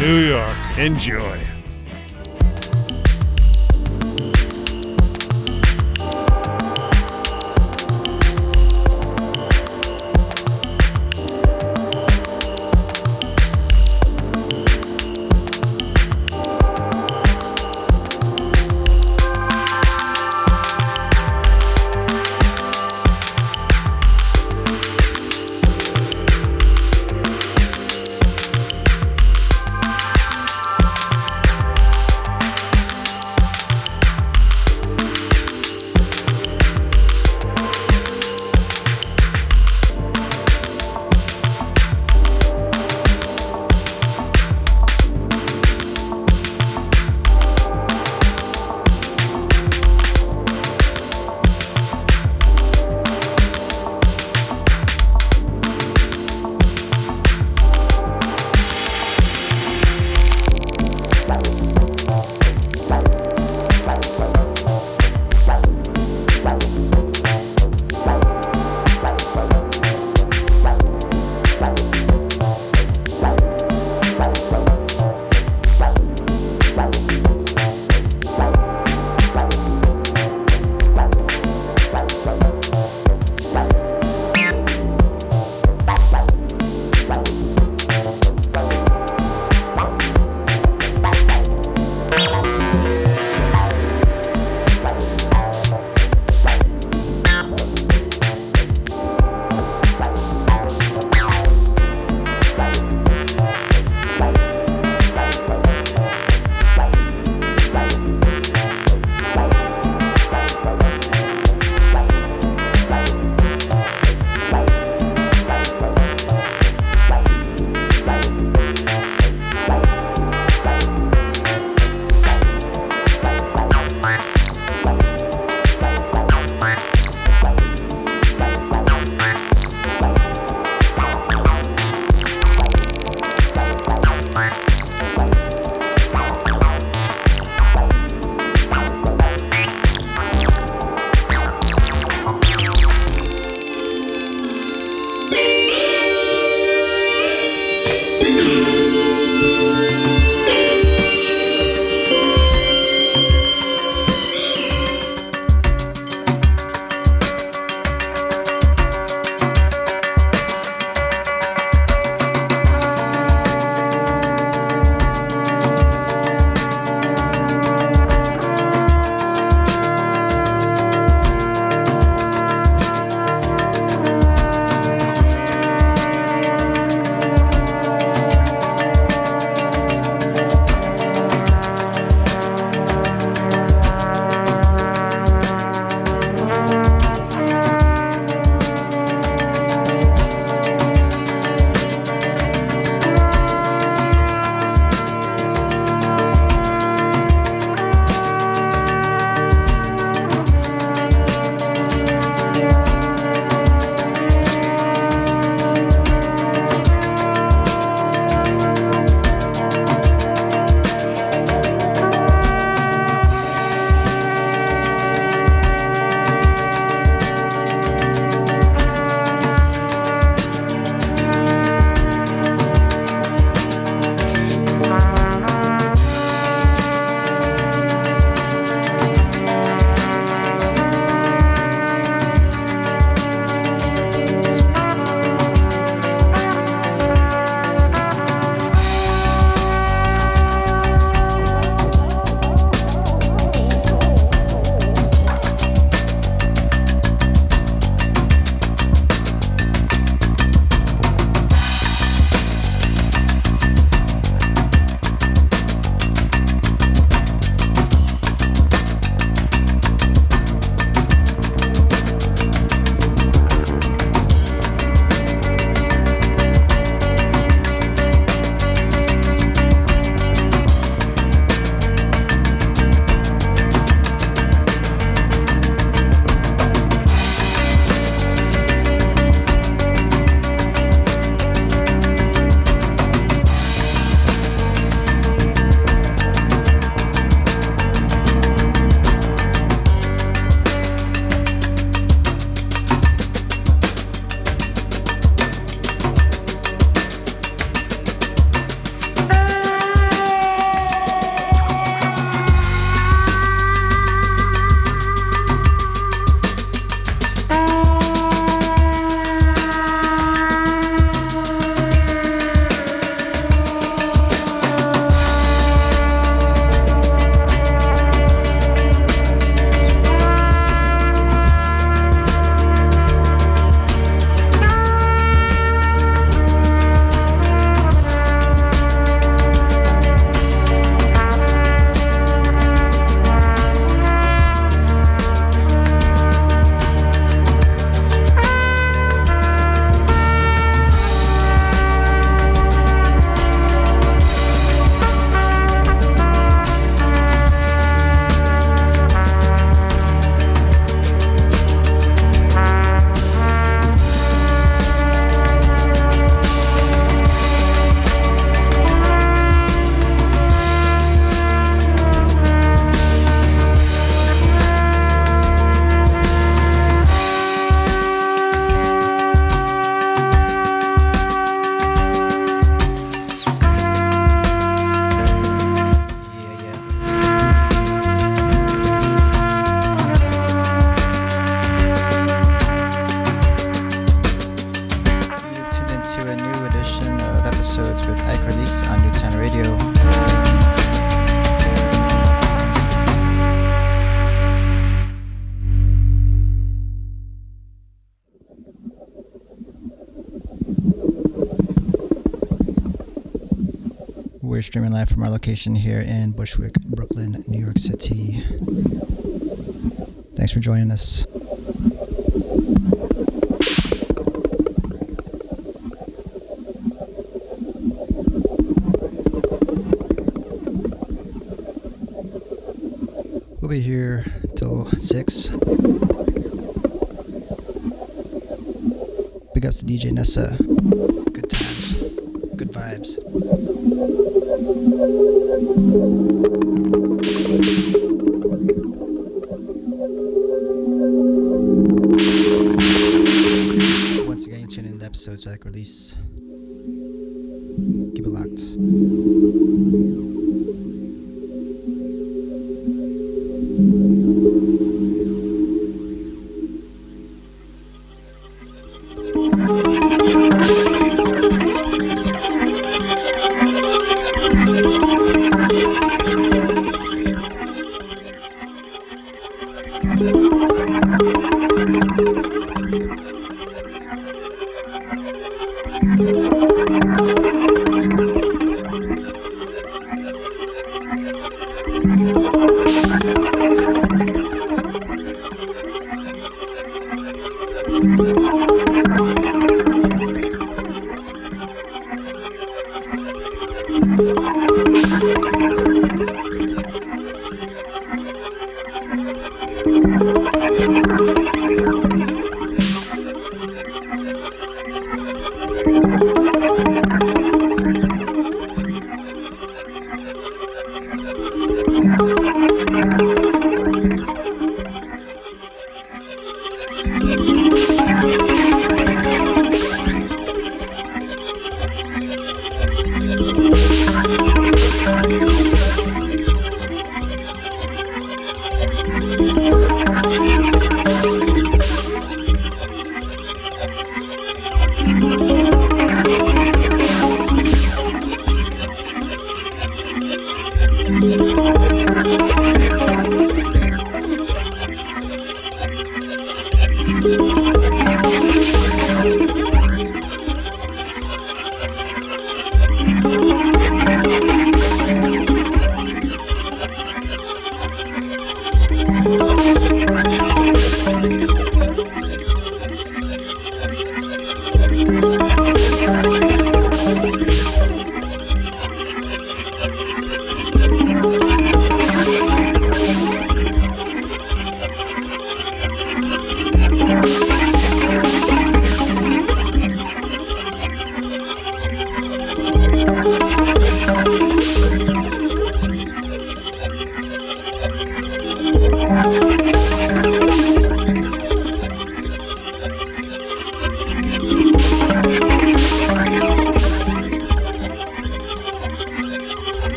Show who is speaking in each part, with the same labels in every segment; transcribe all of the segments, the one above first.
Speaker 1: New York. Enjoy.
Speaker 2: From our location here in Bushwick, Brooklyn, New York City. Thanks for joining us. We'll be here till 6. Big ups to DJ Nessa. Vibes.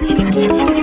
Speaker 3: Thank
Speaker 2: you.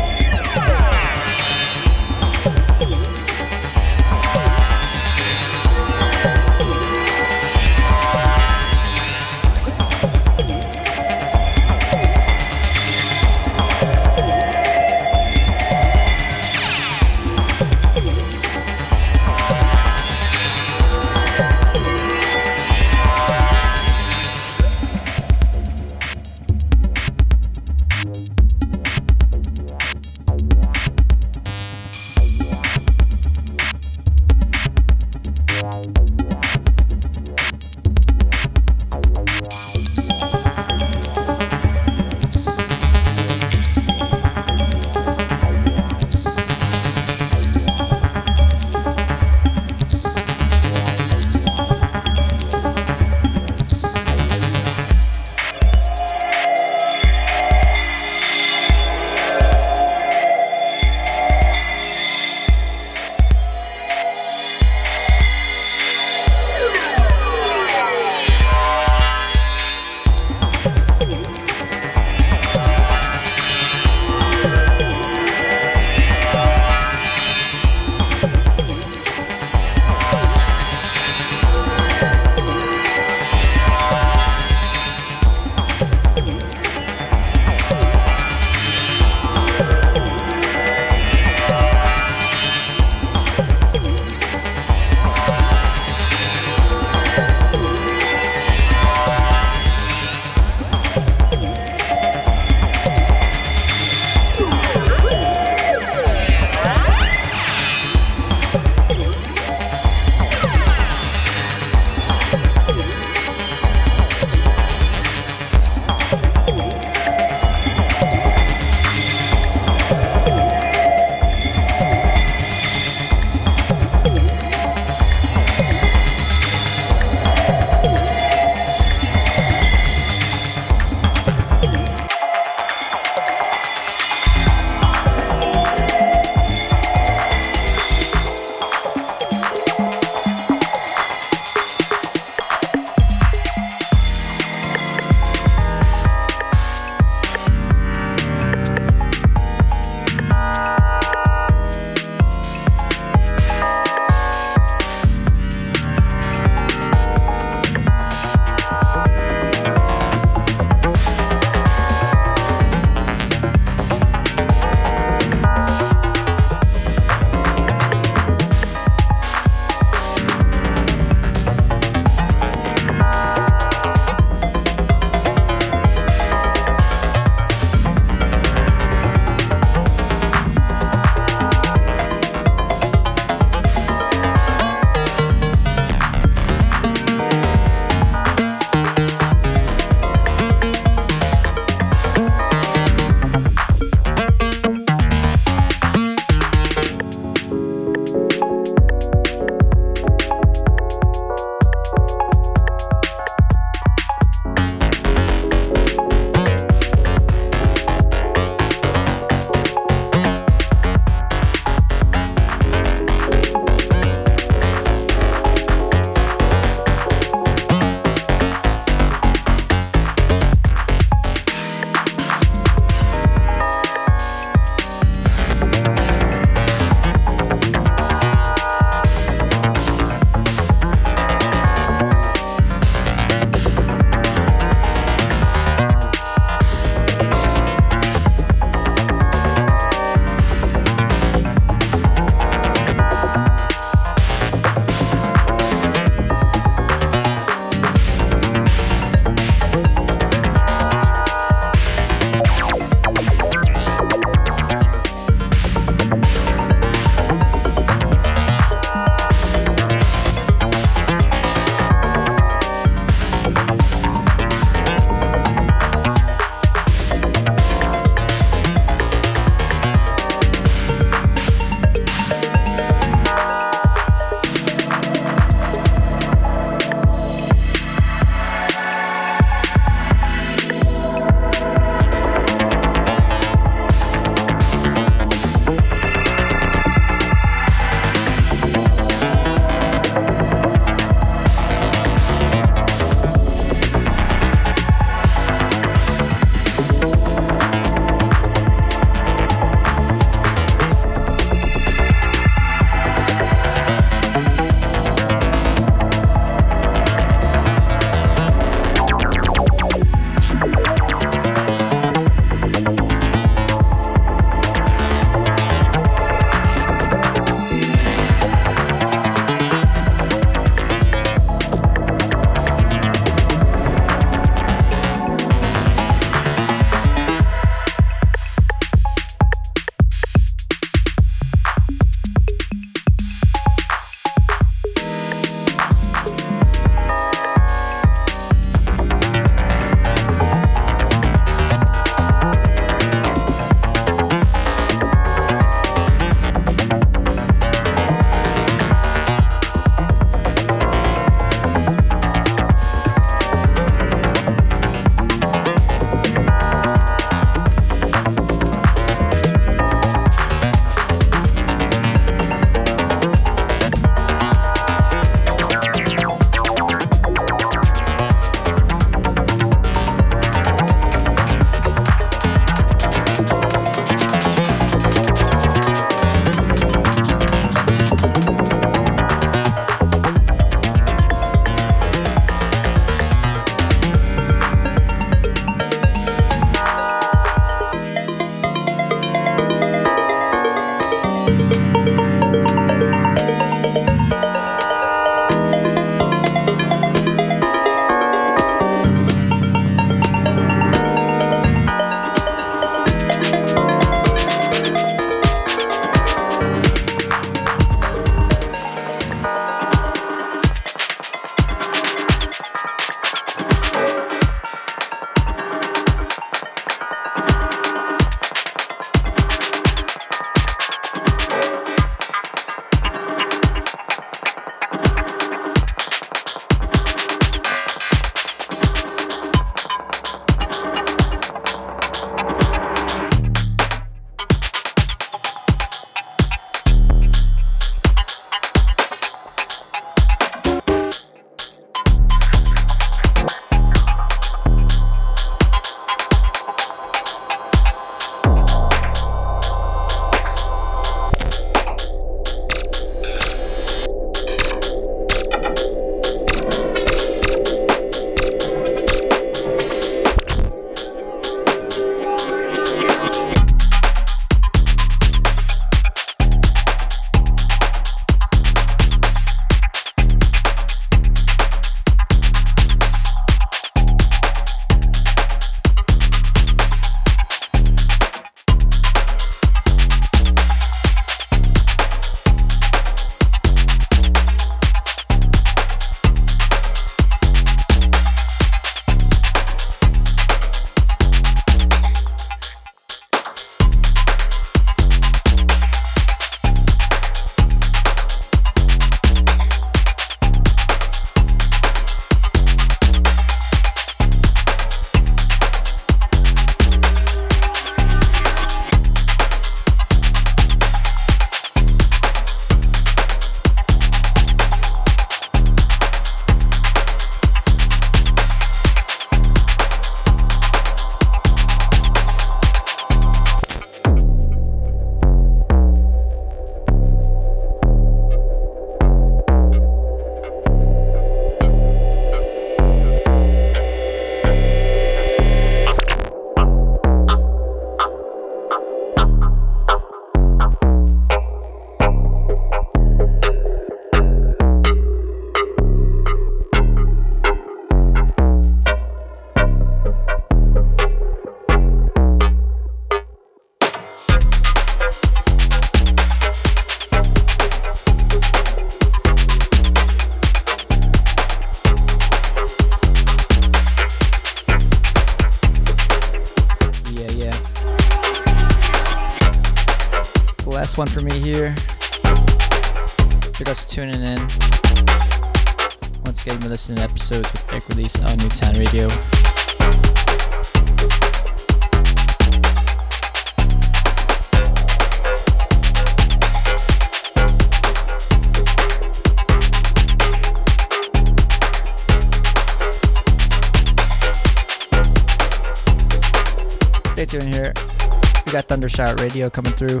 Speaker 2: Thundershout Radio coming through.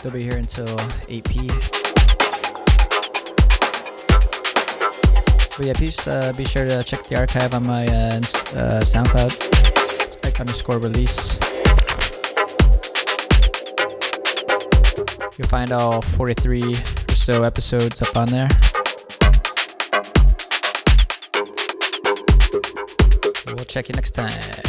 Speaker 2: They'll be here until 8 p. But yeah, please uh, be sure to check the archive on my uh, uh, SoundCloud. It's underscore release. You'll find all 43 or so episodes up on there. We'll check you next time.